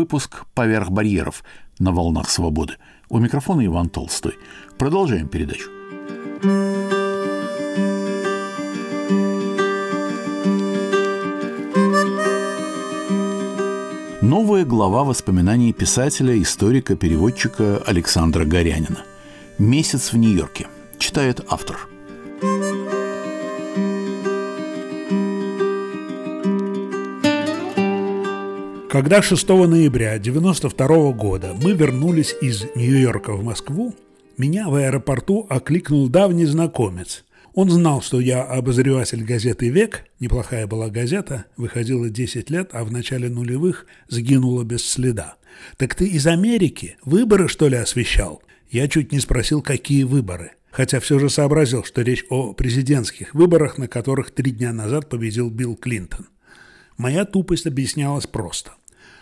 Выпуск «Поверх барьеров» на волнах свободы. У микрофона Иван Толстой. Продолжаем передачу. Новая глава воспоминаний писателя, историка, переводчика Александра Горянина. «Месяц в Нью-Йорке». Читает автор. Когда 6 ноября 1992 года мы вернулись из Нью-Йорка в Москву, меня в аэропорту окликнул давний знакомец. Он знал, что я обозреватель газеты «Век», неплохая была газета, выходила 10 лет, а в начале нулевых сгинула без следа. «Так ты из Америки? Выборы, что ли, освещал?» Я чуть не спросил, какие выборы. Хотя все же сообразил, что речь о президентских выборах, на которых три дня назад победил Билл Клинтон. Моя тупость объяснялась просто.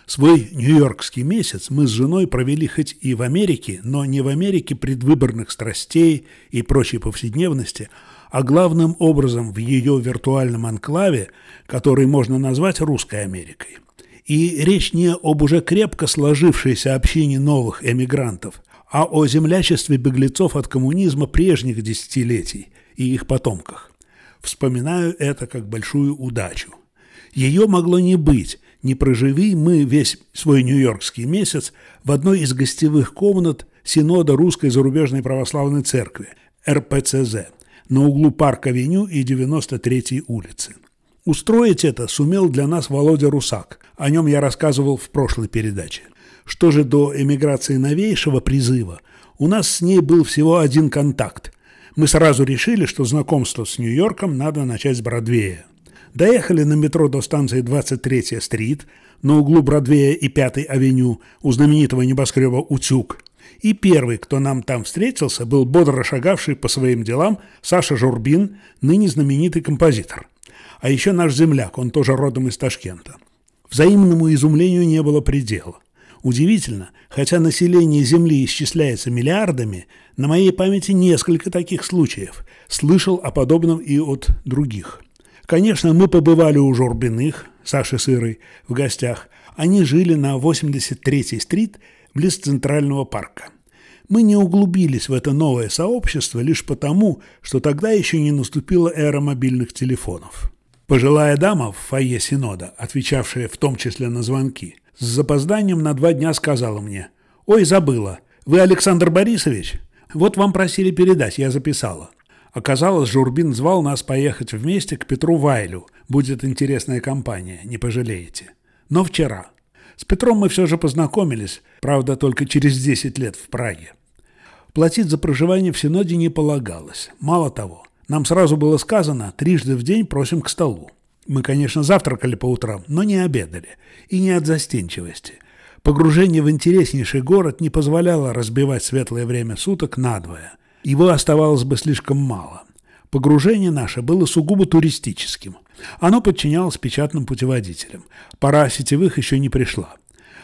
Свой нью-йоркский месяц мы с женой провели хоть и в Америке, но не в Америке предвыборных страстей и прочей повседневности, а главным образом в ее виртуальном анклаве, который можно назвать русской Америкой. И речь не об уже крепко сложившейся общине новых эмигрантов, а о землячестве беглецов от коммунизма прежних десятилетий и их потомках. Вспоминаю это как большую удачу. Ее могло не быть, не проживи мы весь свой нью-йоркский месяц в одной из гостевых комнат Синода Русской Зарубежной Православной Церкви, РПЦЗ, на углу Парк-авеню и 93-й улицы. Устроить это сумел для нас Володя Русак, о нем я рассказывал в прошлой передаче. Что же до эмиграции новейшего призыва, у нас с ней был всего один контакт. Мы сразу решили, что знакомство с Нью-Йорком надо начать с Бродвея. Доехали на метро до станции 23-я стрит на углу Бродвея и 5-й авеню у знаменитого небоскреба «Утюг». И первый, кто нам там встретился, был бодро шагавший по своим делам Саша Журбин, ныне знаменитый композитор. А еще наш земляк, он тоже родом из Ташкента. Взаимному изумлению не было предела. Удивительно, хотя население Земли исчисляется миллиардами, на моей памяти несколько таких случаев. Слышал о подобном и от других. Конечно, мы побывали у Журбиных, Саши Сырой, в гостях. Они жили на 83-й стрит, близ Центрального парка. Мы не углубились в это новое сообщество лишь потому, что тогда еще не наступила эра мобильных телефонов. Пожилая дама в фойе Синода, отвечавшая в том числе на звонки, с запозданием на два дня сказала мне «Ой, забыла, вы Александр Борисович? Вот вам просили передать, я записала». Оказалось, Журбин звал нас поехать вместе к Петру Вайлю. Будет интересная компания, не пожалеете. Но вчера. С Петром мы все же познакомились, правда, только через 10 лет в Праге. Платить за проживание в Синоде не полагалось. Мало того, нам сразу было сказано, трижды в день просим к столу. Мы, конечно, завтракали по утрам, но не обедали. И не от застенчивости. Погружение в интереснейший город не позволяло разбивать светлое время суток надвое. Его оставалось бы слишком мало. Погружение наше было сугубо туристическим. Оно подчинялось печатным путеводителям. Пора сетевых еще не пришла.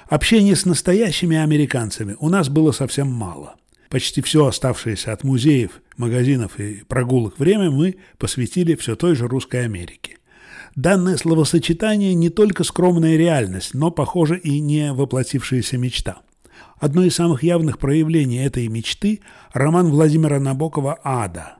Общения с настоящими американцами у нас было совсем мало. Почти все оставшееся от музеев, магазинов и прогулок время мы посвятили все той же русской Америке. Данное словосочетание не только скромная реальность, но, похоже, и не воплотившаяся мечта – Одно из самых явных проявлений этой мечты – роман Владимира Набокова «Ада».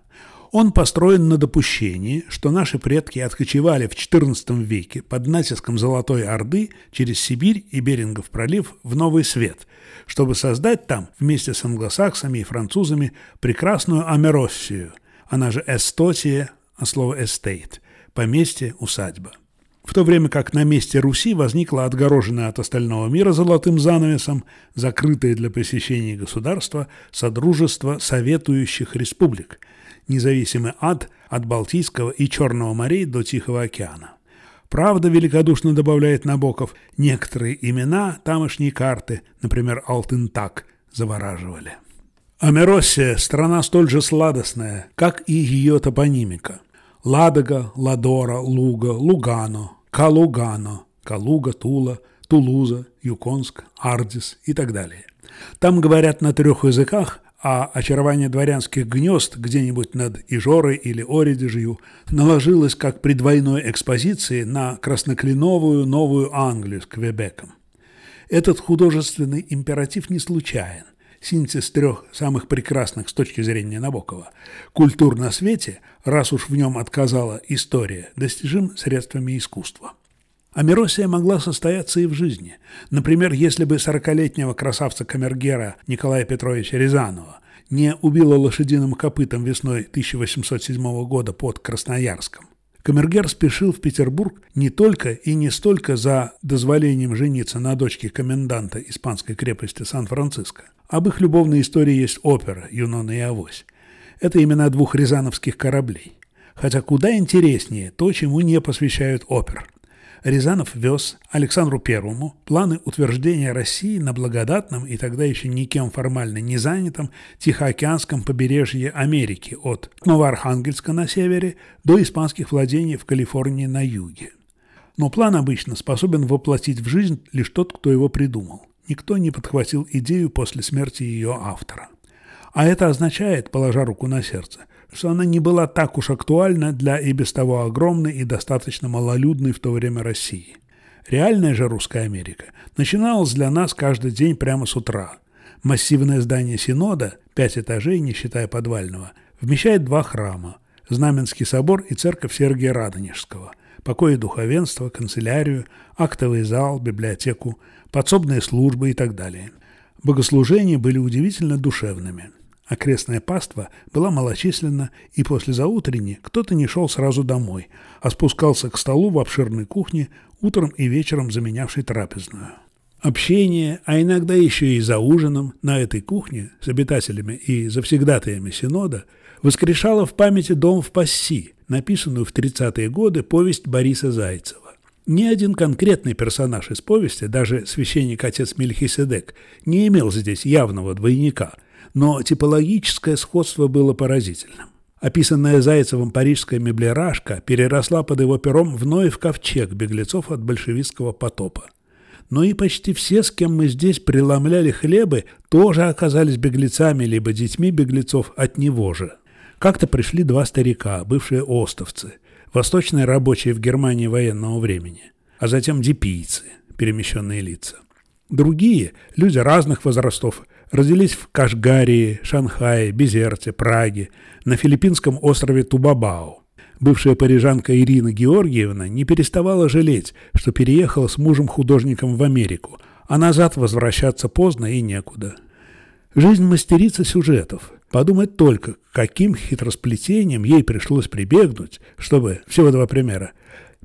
Он построен на допущении, что наши предки откочевали в XIV веке под натиском Золотой Орды через Сибирь и Берингов пролив в Новый Свет, чтобы создать там, вместе с англосаксами и французами, прекрасную Амероссию, она же Эстотия, а слово «estate» – поместье, усадьба в то время как на месте Руси возникло отгороженное от остального мира золотым занавесом, закрытое для посещения государства Содружество Советующих Республик, независимый ад от Балтийского и Черного морей до Тихого океана. Правда, великодушно добавляет Набоков, некоторые имена тамошней карты, например, Алтынтак, завораживали. Амероссия – страна столь же сладостная, как и ее топонимика. Ладога, Ладора, Луга, Лугано, Калугано, Калуга, Тула, Тулуза, Юконск, Ардис и так далее. Там говорят на трех языках, а очарование дворянских гнезд где-нибудь над Ижорой или Оридежью наложилось как при двойной экспозиции на краснокленовую Новую Англию с Квебеком. Этот художественный императив не случайен. Синтез трех самых прекрасных с точки зрения Набокова. Культур на свете, раз уж в нем отказала история, достижим средствами искусства. Амиросия могла состояться и в жизни. Например, если бы сорокалетнего красавца-камергера Николая Петровича Рязанова не убила лошадиным копытом весной 1807 года под Красноярском. Камергер спешил в Петербург не только и не столько за дозволением жениться на дочке коменданта испанской крепости Сан-Франциско. Об их любовной истории есть опера «Юнона и Авось». Это имена двух рязановских кораблей. Хотя куда интереснее то, чему не посвящают опер. Рязанов вез Александру Первому планы утверждения России на благодатном и тогда еще никем формально не занятом Тихоокеанском побережье Америки от Новоархангельска на севере до испанских владений в Калифорнии на юге. Но план обычно способен воплотить в жизнь лишь тот, кто его придумал. Никто не подхватил идею после смерти ее автора. А это означает, положа руку на сердце – что она не была так уж актуальна для и без того огромной и достаточно малолюдной в то время России. Реальная же русская Америка начиналась для нас каждый день прямо с утра. Массивное здание Синода, пять этажей, не считая подвального, вмещает два храма – Знаменский собор и церковь Сергия Радонежского, покои духовенства, канцелярию, актовый зал, библиотеку, подсобные службы и так далее. Богослужения были удивительно душевными – Окрестная паства была малочисленна, и после заутренней кто-то не шел сразу домой, а спускался к столу в обширной кухне, утром и вечером заменявшей трапезную. Общение, а иногда еще и за ужином на этой кухне с обитателями и завсегдатаями Синода воскрешало в памяти дом в Пасси, написанную в 30-е годы повесть Бориса Зайцева. Ни один конкретный персонаж из повести, даже священник-отец Мельхиседек, не имел здесь явного двойника – но типологическое сходство было поразительным. Описанная Зайцевым парижская меблерашка переросла под его пером вновь в ковчег беглецов от большевистского потопа. Но и почти все, с кем мы здесь преломляли хлебы, тоже оказались беглецами либо детьми беглецов от него же. Как-то пришли два старика, бывшие остовцы, восточные рабочие в Германии военного времени, а затем депийцы, перемещенные лица. Другие, люди разных возрастов, родились в Кашгарии, Шанхае, Безерте, Праге, на филиппинском острове Тубабао. Бывшая парижанка Ирина Георгиевна не переставала жалеть, что переехала с мужем-художником в Америку, а назад возвращаться поздно и некуда. Жизнь мастерица сюжетов. Подумать только, каким хитросплетением ей пришлось прибегнуть, чтобы, всего два примера,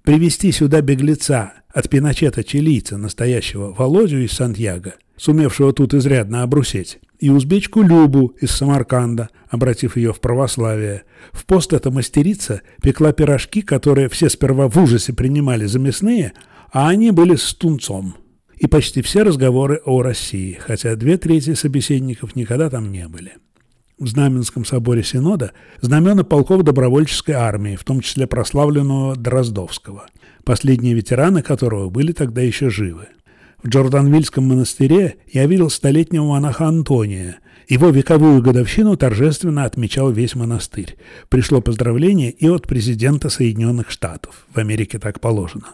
привести сюда беглеца от Пиночета чилийца, настоящего Володю из Сантьяго – сумевшего тут изрядно обрусеть, и узбечку Любу из Самарканда, обратив ее в православие. В пост эта мастерица пекла пирожки, которые все сперва в ужасе принимали за мясные, а они были с тунцом. И почти все разговоры о России, хотя две трети собеседников никогда там не были. В Знаменском соборе Синода знамена полков добровольческой армии, в том числе прославленного Дроздовского, последние ветераны которого были тогда еще живы. В Джорданвильском монастыре я видел столетнего монаха Антония. Его вековую годовщину торжественно отмечал весь монастырь. Пришло поздравление и от президента Соединенных Штатов. В Америке так положено.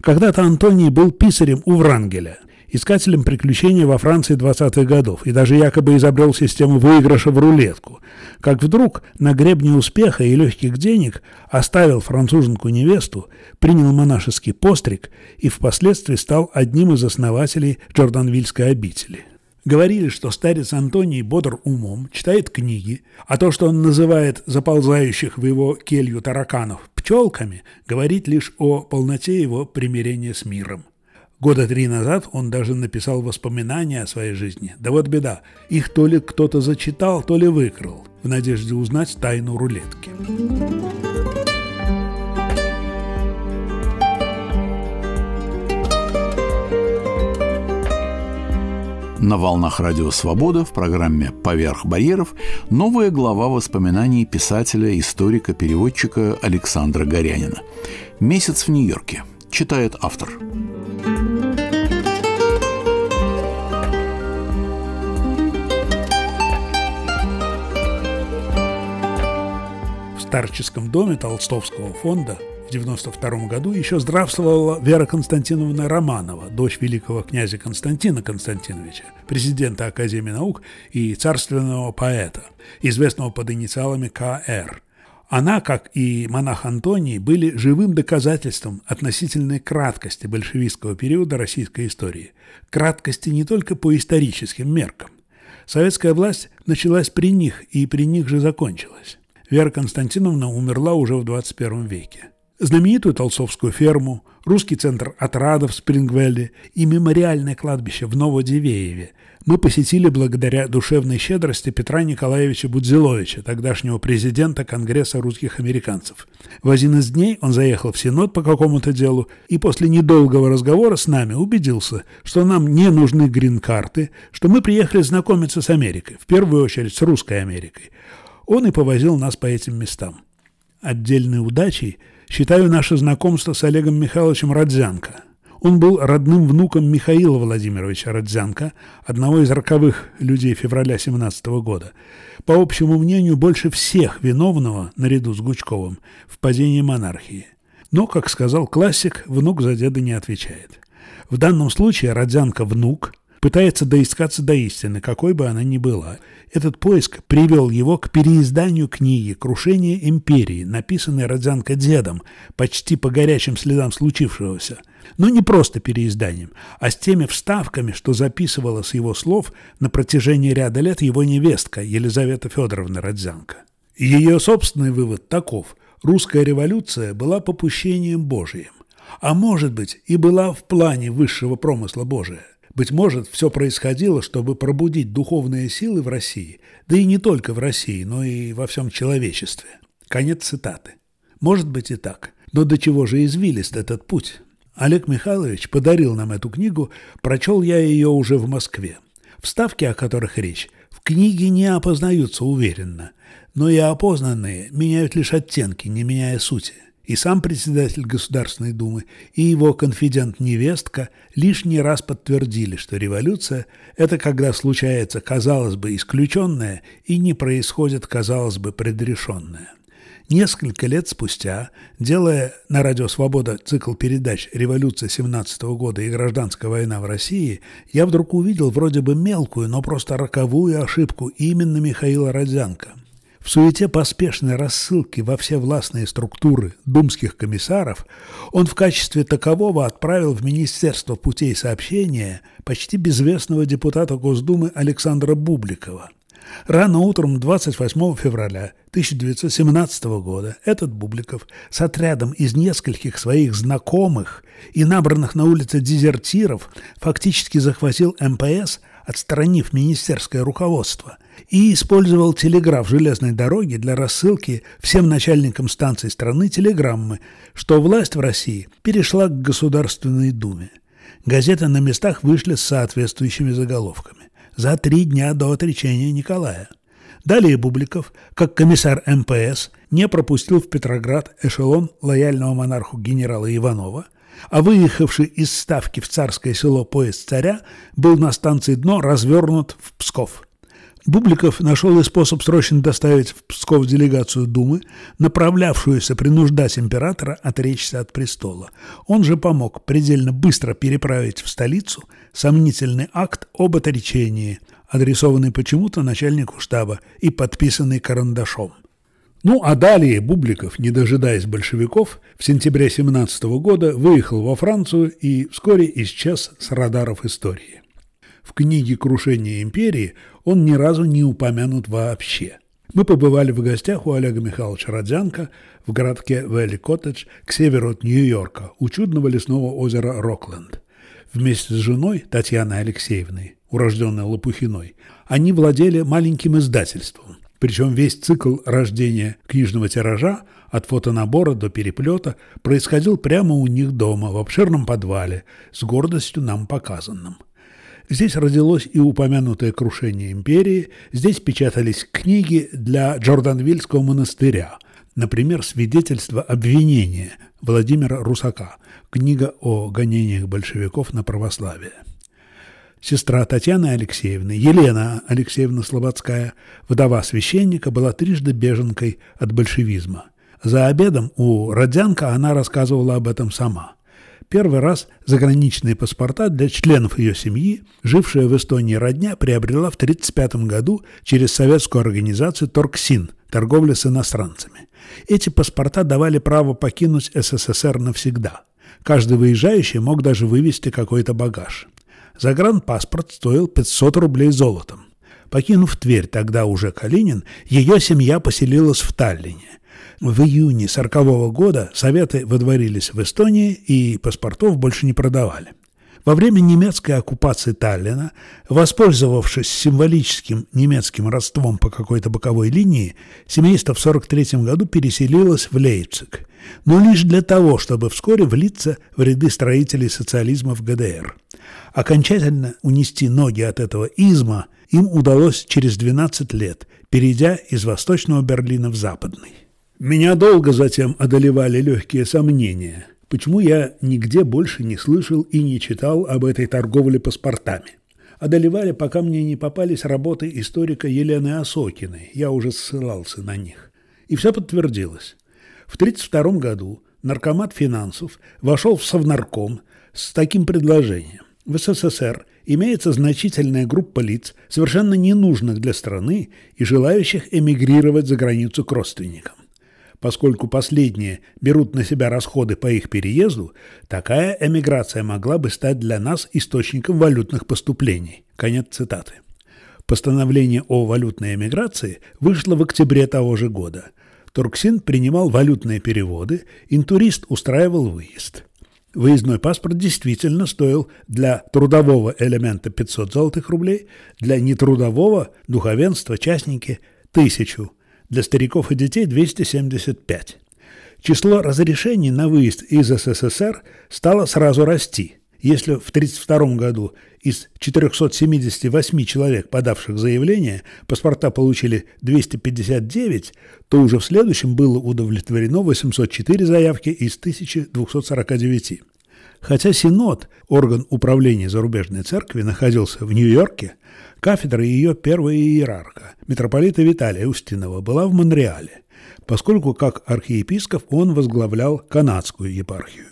Когда-то Антоний был писарем у Врангеля – искателем приключений во Франции 20-х годов и даже якобы изобрел систему выигрыша в рулетку, как вдруг на гребне успеха и легких денег оставил француженку-невесту, принял монашеский постриг и впоследствии стал одним из основателей Джорданвильской обители. Говорили, что старец Антоний бодр умом, читает книги, а то, что он называет заползающих в его келью тараканов пчелками, говорит лишь о полноте его примирения с миром. Года три назад он даже написал воспоминания о своей жизни. Да вот беда, их то ли кто-то зачитал, то ли выкрал, в надежде узнать тайну рулетки. На волнах Радио Свобода в программе «Поверх барьеров» новая глава воспоминаний писателя, историка, переводчика Александра Горянина. «Месяц в Нью-Йорке», читает автор. Старческом доме Толстовского фонда В 92 году еще здравствовала Вера Константиновна Романова, дочь великого князя Константина Константиновича, президента Академии наук и царственного поэта, известного под инициалами К.Р. Она, как и монах Антоний, были живым доказательством относительной краткости большевистского периода российской истории. Краткости не только по историческим меркам. Советская власть началась при них и при них же закончилась. Вера Константиновна умерла уже в 21 веке знаменитую Толсовскую ферму, русский центр отрадов в Спрингвелле и мемориальное кладбище в Новодивееве мы посетили благодаря душевной щедрости Петра Николаевича Будзиловича, тогдашнего президента Конгресса русских американцев. В один из дней он заехал в Синод по какому-то делу и после недолгого разговора с нами убедился, что нам не нужны грин-карты, что мы приехали знакомиться с Америкой, в первую очередь с русской Америкой. Он и повозил нас по этим местам. Отдельной удачей – Считаю наше знакомство с Олегом Михайловичем Родзянко. Он был родным внуком Михаила Владимировича Родзянко, одного из роковых людей февраля 17 года. По общему мнению, больше всех виновного, наряду с Гучковым, в падении монархии. Но, как сказал классик, внук за деда не отвечает. В данном случае Родзянко внук пытается доискаться до истины, какой бы она ни была – этот поиск привел его к переизданию книги «Крушение империи», написанной Родзянко дедом, почти по горячим следам случившегося. Но не просто переизданием, а с теми вставками, что записывала с его слов на протяжении ряда лет его невестка Елизавета Федоровна Родзянко. Ее собственный вывод таков – русская революция была попущением Божиим, а может быть и была в плане высшего промысла Божия. Быть может, все происходило, чтобы пробудить духовные силы в России, да и не только в России, но и во всем человечестве. Конец цитаты. Может быть и так. Но до чего же извилист этот путь? Олег Михайлович подарил нам эту книгу, прочел я ее уже в Москве. Вставки, о которых речь, в книге не опознаются уверенно, но и опознанные меняют лишь оттенки, не меняя сути. И сам председатель Государственной Думы, и его конфидент-невестка лишний раз подтвердили, что революция – это когда случается, казалось бы, исключенное и не происходит, казалось бы, предрешенное. Несколько лет спустя, делая на радио «Свобода» цикл передач «Революция 17 года» и «Гражданская война в России», я вдруг увидел вроде бы мелкую, но просто роковую ошибку именно Михаила Родзянко – в суете поспешной рассылки во все властные структуры думских комиссаров он в качестве такового отправил в Министерство путей сообщения почти безвестного депутата Госдумы Александра Бубликова. Рано утром 28 февраля 1917 года этот Бубликов с отрядом из нескольких своих знакомых и набранных на улице дезертиров фактически захватил МПС, отстранив министерское руководство – и использовал телеграф железной дороги для рассылки всем начальникам станций страны телеграммы, что власть в России перешла к Государственной Думе. Газеты на местах вышли с соответствующими заголовками. За три дня до отречения Николая. Далее Бубликов, как комиссар МПС, не пропустил в Петроград эшелон лояльного монарху генерала Иванова, а выехавший из Ставки в царское село поезд царя был на станции «Дно» развернут в Псков. Бубликов нашел и способ срочно доставить в Псков делегацию Думы, направлявшуюся принуждать императора отречься от престола. Он же помог предельно быстро переправить в столицу сомнительный акт об отречении, адресованный почему-то начальнику штаба и подписанный карандашом. Ну а далее Бубликов, не дожидаясь большевиков, в сентябре 17 года выехал во Францию и вскоре исчез с радаров истории. В книге «Крушение империи» он ни разу не упомянут вообще. Мы побывали в гостях у Олега Михайловича Родзянко в городке Вэлли-Коттедж к северу от Нью-Йорка, у чудного лесного озера Рокленд. Вместе с женой Татьяной Алексеевной, урожденной Лопухиной, они владели маленьким издательством. Причем весь цикл рождения книжного тиража от фотонабора до переплета происходил прямо у них дома, в обширном подвале, с гордостью нам показанным. Здесь родилось и упомянутое крушение империи, здесь печатались книги для Джорданвильского монастыря, например, свидетельство обвинения Владимира Русака, книга о гонениях большевиков на православие. Сестра Татьяны Алексеевны, Елена Алексеевна Слободская, вдова священника, была трижды беженкой от большевизма. За обедом у Родянка она рассказывала об этом сама. Первый раз заграничные паспорта для членов ее семьи, жившая в Эстонии родня, приобрела в 1935 году через советскую организацию «Торксин» – торговля с иностранцами. Эти паспорта давали право покинуть СССР навсегда. Каждый выезжающий мог даже вывезти какой-то багаж. Загранпаспорт стоил 500 рублей золотом. Покинув Тверь, тогда уже Калинин, ее семья поселилась в Таллине. В июне 1940 года Советы выдворились в Эстонии и паспортов больше не продавали. Во время немецкой оккупации Таллина, воспользовавшись символическим немецким родством по какой-то боковой линии, семейство в 1943 году переселилось в Лейпциг, но лишь для того, чтобы вскоре влиться в ряды строителей социализма в ГДР. Окончательно унести ноги от этого изма им удалось через 12 лет, перейдя из Восточного Берлина в Западный. Меня долго затем одолевали легкие сомнения, почему я нигде больше не слышал и не читал об этой торговле паспортами. Одолевали, пока мне не попались работы историка Елены Осокиной, я уже ссылался на них. И все подтвердилось. В 1932 году наркомат финансов вошел в Совнарком с таким предложением. В СССР имеется значительная группа лиц, совершенно ненужных для страны и желающих эмигрировать за границу к родственникам. Поскольку последние берут на себя расходы по их переезду, такая эмиграция могла бы стать для нас источником валютных поступлений. Конец цитаты. Постановление о валютной эмиграции вышло в октябре того же года. Турксин принимал валютные переводы, интурист устраивал выезд. Выездной паспорт действительно стоил для трудового элемента 500 золотых рублей, для нетрудового духовенства, частники – тысячу, для стариков и детей 275. Число разрешений на выезд из СССР стало сразу расти. Если в 1932 году из 478 человек, подавших заявление, паспорта получили 259, то уже в следующем было удовлетворено 804 заявки из 1249. Хотя Синод, орган управления зарубежной церкви, находился в Нью-Йорке, кафедра ее первого иерарха, митрополита Виталия Устинова, была в Монреале, поскольку как архиепископ он возглавлял канадскую епархию.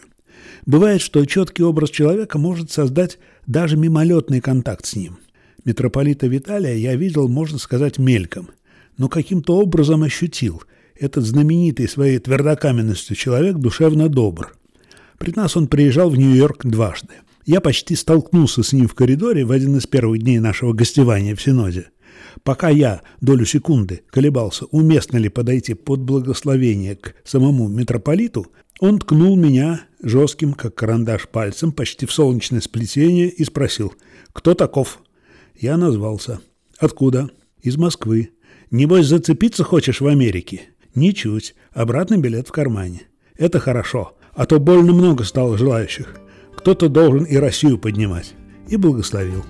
Бывает, что четкий образ человека может создать даже мимолетный контакт с ним. Митрополита Виталия я видел, можно сказать, мельком, но каким-то образом ощутил – этот знаменитый своей твердокаменностью человек душевно добр – при нас он приезжал в Нью-Йорк дважды. Я почти столкнулся с ним в коридоре в один из первых дней нашего гостевания в Синоде. Пока я долю секунды колебался, уместно ли подойти под благословение к самому митрополиту, он ткнул меня жестким, как карандаш, пальцем почти в солнечное сплетение и спросил «Кто таков?» Я назвался. «Откуда?» «Из Москвы». «Небось, зацепиться хочешь в Америке?» «Ничуть. Обратный билет в кармане». «Это хорошо а то больно много стало желающих. Кто-то должен и Россию поднимать. И благословил.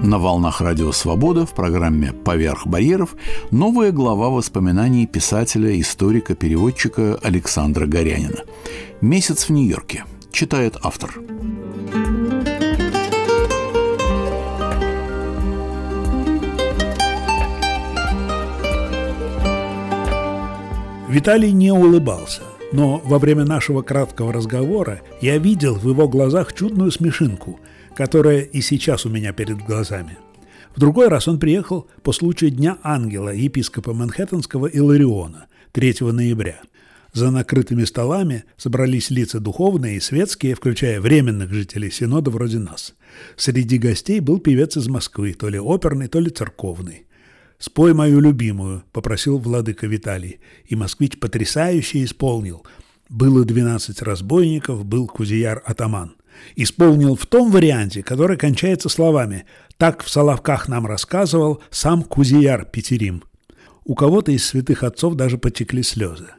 На волнах Радио Свобода в программе «Поверх барьеров» новая глава воспоминаний писателя, историка, переводчика Александра Горянина. «Месяц в Нью-Йорке», читает автор. Виталий не улыбался, но во время нашего краткого разговора я видел в его глазах чудную смешинку, которая и сейчас у меня перед глазами. В другой раз он приехал по случаю Дня Ангела епископа Манхэттенского Илариона 3 ноября. За накрытыми столами собрались лица духовные и светские, включая временных жителей Синода вроде нас. Среди гостей был певец из Москвы, то ли оперный, то ли церковный. «Спой мою любимую», — попросил владыка Виталий, и москвич потрясающе исполнил. Было двенадцать разбойников, был кузияр-атаман. Исполнил в том варианте, который кончается словами «Так в Соловках нам рассказывал сам кузияр Петерим». У кого-то из святых отцов даже потекли слезы.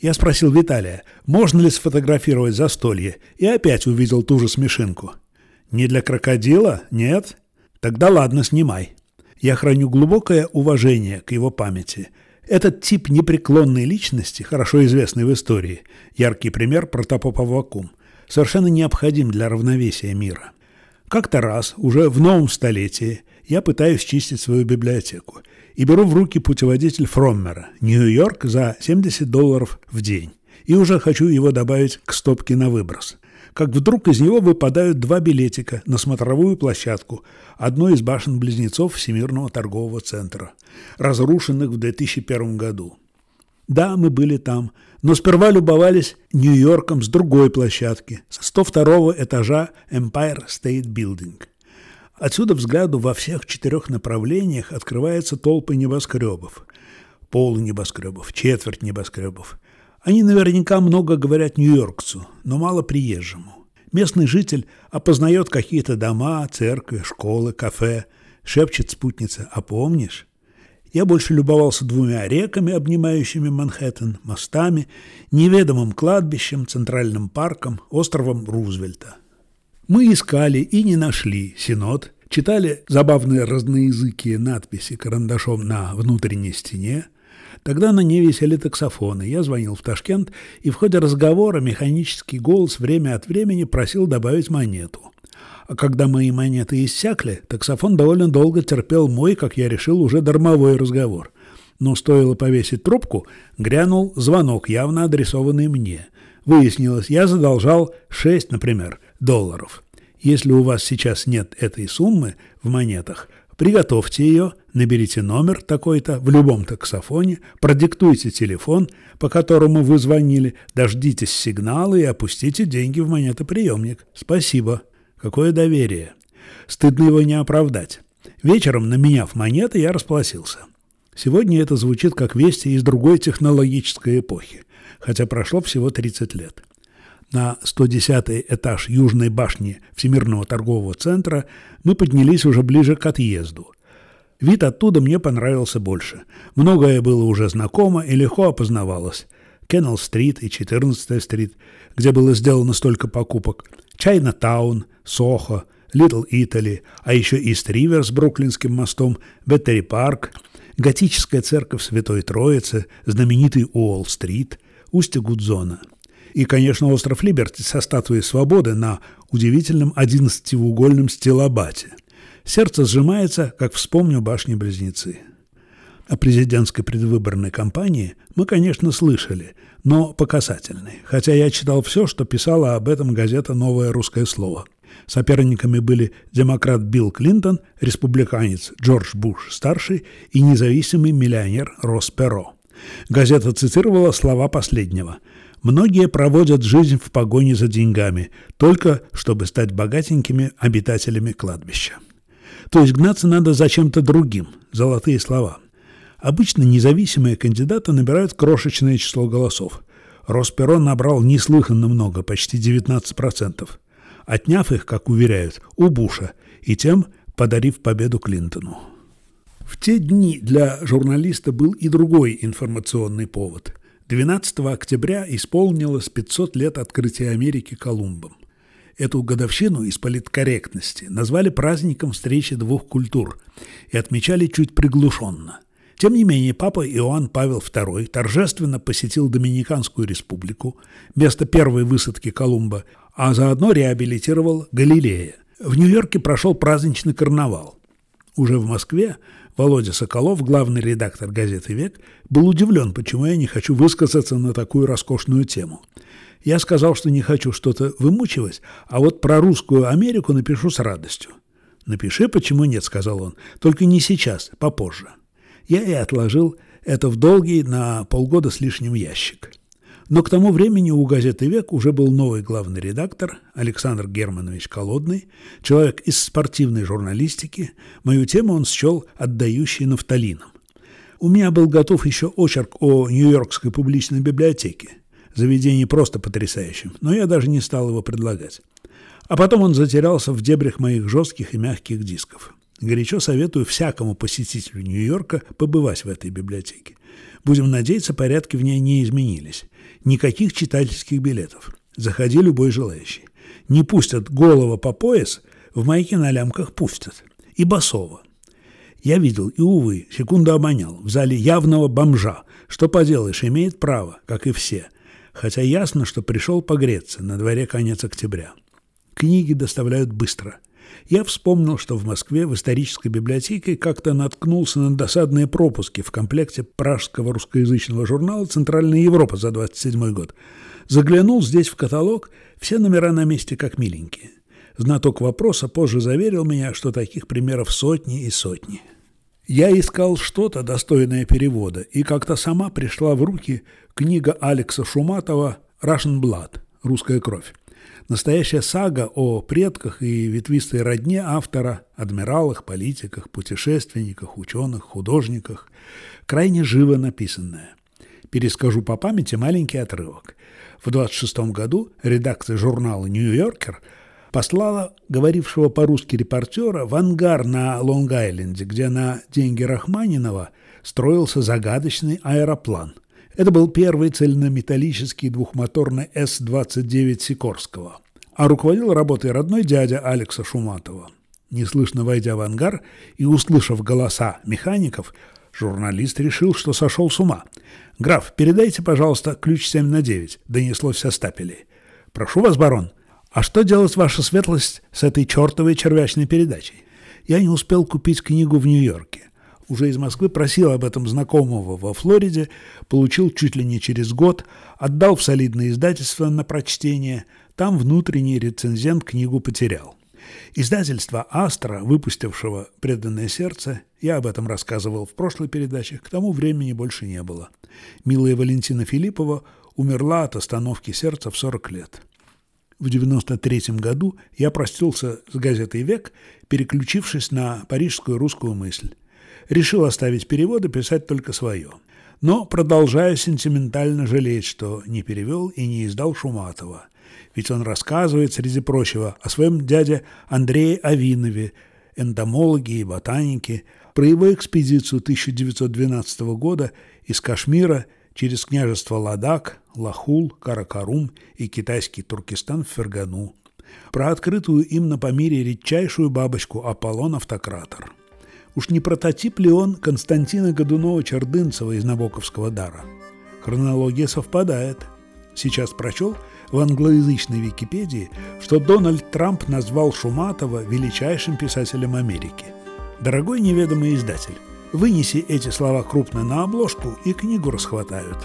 Я спросил Виталия, можно ли сфотографировать застолье, и опять увидел ту же смешинку. «Не для крокодила? Нет? Тогда ладно, снимай». Я храню глубокое уважение к его памяти. Этот тип непреклонной личности, хорошо известный в истории, яркий пример протопопа Вакум, совершенно необходим для равновесия мира. Как-то раз, уже в новом столетии, я пытаюсь чистить свою библиотеку и беру в руки путеводитель Фроммера «Нью-Йорк за 70 долларов в день» и уже хочу его добавить к стопке на выброс. Как вдруг из него выпадают два билетика на смотровую площадку одной из башен-близнецов Всемирного торгового центра, разрушенных в 2001 году. Да, мы были там, но сперва любовались Нью-Йорком с другой площадки, с 102 этажа Empire State Building. Отсюда взгляду во всех четырех направлениях открываются толпы небоскребов. Пол небоскребов, четверть небоскребов – они наверняка много говорят нью-йоркцу, но мало приезжему. Местный житель опознает какие-то дома, церкви, школы, кафе, шепчет спутница «А помнишь?». Я больше любовался двумя реками, обнимающими Манхэттен, мостами, неведомым кладбищем, центральным парком, островом Рузвельта. Мы искали и не нашли Синод, читали забавные разноязыкие надписи карандашом на внутренней стене, Тогда на ней висели таксофоны. Я звонил в Ташкент, и в ходе разговора механический голос время от времени просил добавить монету. А когда мои монеты иссякли, таксофон довольно долго терпел мой, как я решил, уже дармовой разговор. Но стоило повесить трубку, грянул звонок, явно адресованный мне. Выяснилось, я задолжал 6, например, долларов. Если у вас сейчас нет этой суммы в монетах, Приготовьте ее, наберите номер такой-то в любом таксофоне, продиктуйте телефон, по которому вы звонили, дождитесь сигнала и опустите деньги в монетоприемник. Спасибо. Какое доверие. Стыдно его не оправдать. Вечером, наменяв монеты, я расплатился. Сегодня это звучит как вести из другой технологической эпохи, хотя прошло всего 30 лет. На 110 этаж южной башни Всемирного торгового центра мы поднялись уже ближе к отъезду. Вид оттуда мне понравился больше. Многое было уже знакомо и легко опознавалось. Кеннелл-стрит и 14-стрит, где было сделано столько покупок, Чайна-таун, Сохо, Литл Итали, а еще Ист-Ривер с Бруклинским мостом, Беттери-парк, готическая церковь Святой Троицы, знаменитый Уолл-стрит, устье Гудзона – и, конечно, остров Либерти со статуей свободы на удивительном одиннадцатиугольном стилобате. Сердце сжимается, как вспомню башни-близнецы. О президентской предвыборной кампании мы, конечно, слышали, но по хотя я читал все, что писала об этом газета «Новое русское слово». Соперниками были демократ Билл Клинтон, республиканец Джордж Буш-старший и независимый миллионер Росс Перро. Газета цитировала слова последнего – Многие проводят жизнь в погоне за деньгами, только чтобы стать богатенькими обитателями кладбища. То есть гнаться надо за чем-то другим, золотые слова. Обычно независимые кандидаты набирают крошечное число голосов. Росперон набрал неслыханно много, почти 19%, отняв их, как уверяют, у Буша, и тем подарив победу Клинтону. В те дни для журналиста был и другой информационный повод – 12 октября исполнилось 500 лет открытия Америки Колумбом. Эту годовщину из политкорректности назвали праздником встречи двух культур и отмечали чуть приглушенно. Тем не менее, папа Иоанн Павел II торжественно посетил Доминиканскую республику, место первой высадки Колумба, а заодно реабилитировал Галилея. В Нью-Йорке прошел праздничный карнавал. Уже в Москве Володя Соколов, главный редактор газеты «Век», был удивлен, почему я не хочу высказаться на такую роскошную тему. Я сказал, что не хочу что-то вымучивать, а вот про русскую Америку напишу с радостью. «Напиши, почему нет», — сказал он, — «только не сейчас, попозже». Я и отложил это в долгий на полгода с лишним ящик. Но к тому времени у газеты «Век» уже был новый главный редактор Александр Германович Колодный, человек из спортивной журналистики. Мою тему он счел отдающей нафталином. У меня был готов еще очерк о Нью-Йоркской публичной библиотеке. Заведение просто потрясающим, но я даже не стал его предлагать. А потом он затерялся в дебрях моих жестких и мягких дисков. Горячо советую всякому посетителю Нью-Йорка побывать в этой библиотеке. Будем надеяться, порядки в ней не изменились. Никаких читательских билетов. Заходи любой желающий. Не пустят голова по пояс, в майке на лямках пустят. И басово. Я видел и, увы, секунду обонял, в зале явного бомжа. Что поделаешь, имеет право, как и все. Хотя ясно, что пришел погреться, на дворе конец октября. Книги доставляют быстро. Я вспомнил, что в Москве в исторической библиотеке как-то наткнулся на досадные пропуски в комплекте пражского русскоязычного журнала «Центральная Европа» за 27 год. Заглянул здесь в каталог, все номера на месте как миленькие. Знаток вопроса позже заверил меня, что таких примеров сотни и сотни. Я искал что-то достойное перевода, и как-то сама пришла в руки книга Алекса Шуматова «Russian Blood» – «Русская кровь». Настоящая сага о предках и ветвистой родне автора, адмиралах, политиках, путешественниках, ученых, художниках, крайне живо написанная. Перескажу по памяти маленький отрывок. В 26 году редакция журнала «Нью-Йоркер» послала говорившего по-русски репортера в ангар на Лонг-Айленде, где на деньги Рахманинова строился загадочный аэроплан – это был первый цельнометаллический двухмоторный С-29 Сикорского. А руководил работой родной дядя Алекса Шуматова. Неслышно войдя в ангар и услышав голоса механиков, журналист решил, что сошел с ума. «Граф, передайте, пожалуйста, ключ 7 на 9», — донеслось со стапелей. «Прошу вас, барон, а что делать ваша светлость с этой чертовой червячной передачей? Я не успел купить книгу в Нью-Йорке уже из Москвы просил об этом знакомого во Флориде, получил чуть ли не через год, отдал в солидное издательство на прочтение, там внутренний рецензент книгу потерял. Издательство «Астра», выпустившего «Преданное сердце», я об этом рассказывал в прошлой передаче, к тому времени больше не было. Милая Валентина Филиппова умерла от остановки сердца в 40 лет. В 93 году я простился с газетой «Век», переключившись на парижскую русскую мысль решил оставить перевод и писать только свое. Но продолжаю сентиментально жалеть, что не перевел и не издал Шуматова. Ведь он рассказывает, среди прочего, о своем дяде Андрее Авинове, энтомологе и ботанике, про его экспедицию 1912 года из Кашмира через княжество Ладак, Лахул, Каракарум и китайский Туркестан в Фергану, про открытую им на Памире редчайшую бабочку Аполлон Автократор – Уж не прототип ли он Константина Годунова-Чердынцева из Набоковского дара? Хронология совпадает. Сейчас прочел в англоязычной Википедии, что Дональд Трамп назвал Шуматова величайшим писателем Америки. Дорогой неведомый издатель, вынеси эти слова крупно на обложку, и книгу расхватают.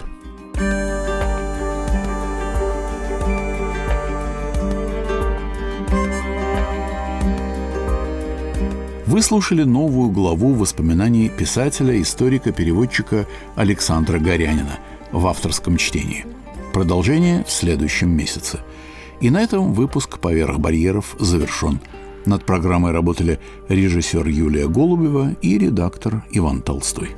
Вы слушали новую главу воспоминаний писателя, историка, переводчика Александра Горянина в авторском чтении. Продолжение в следующем месяце. И на этом выпуск «Поверх барьеров» завершен. Над программой работали режиссер Юлия Голубева и редактор Иван Толстой.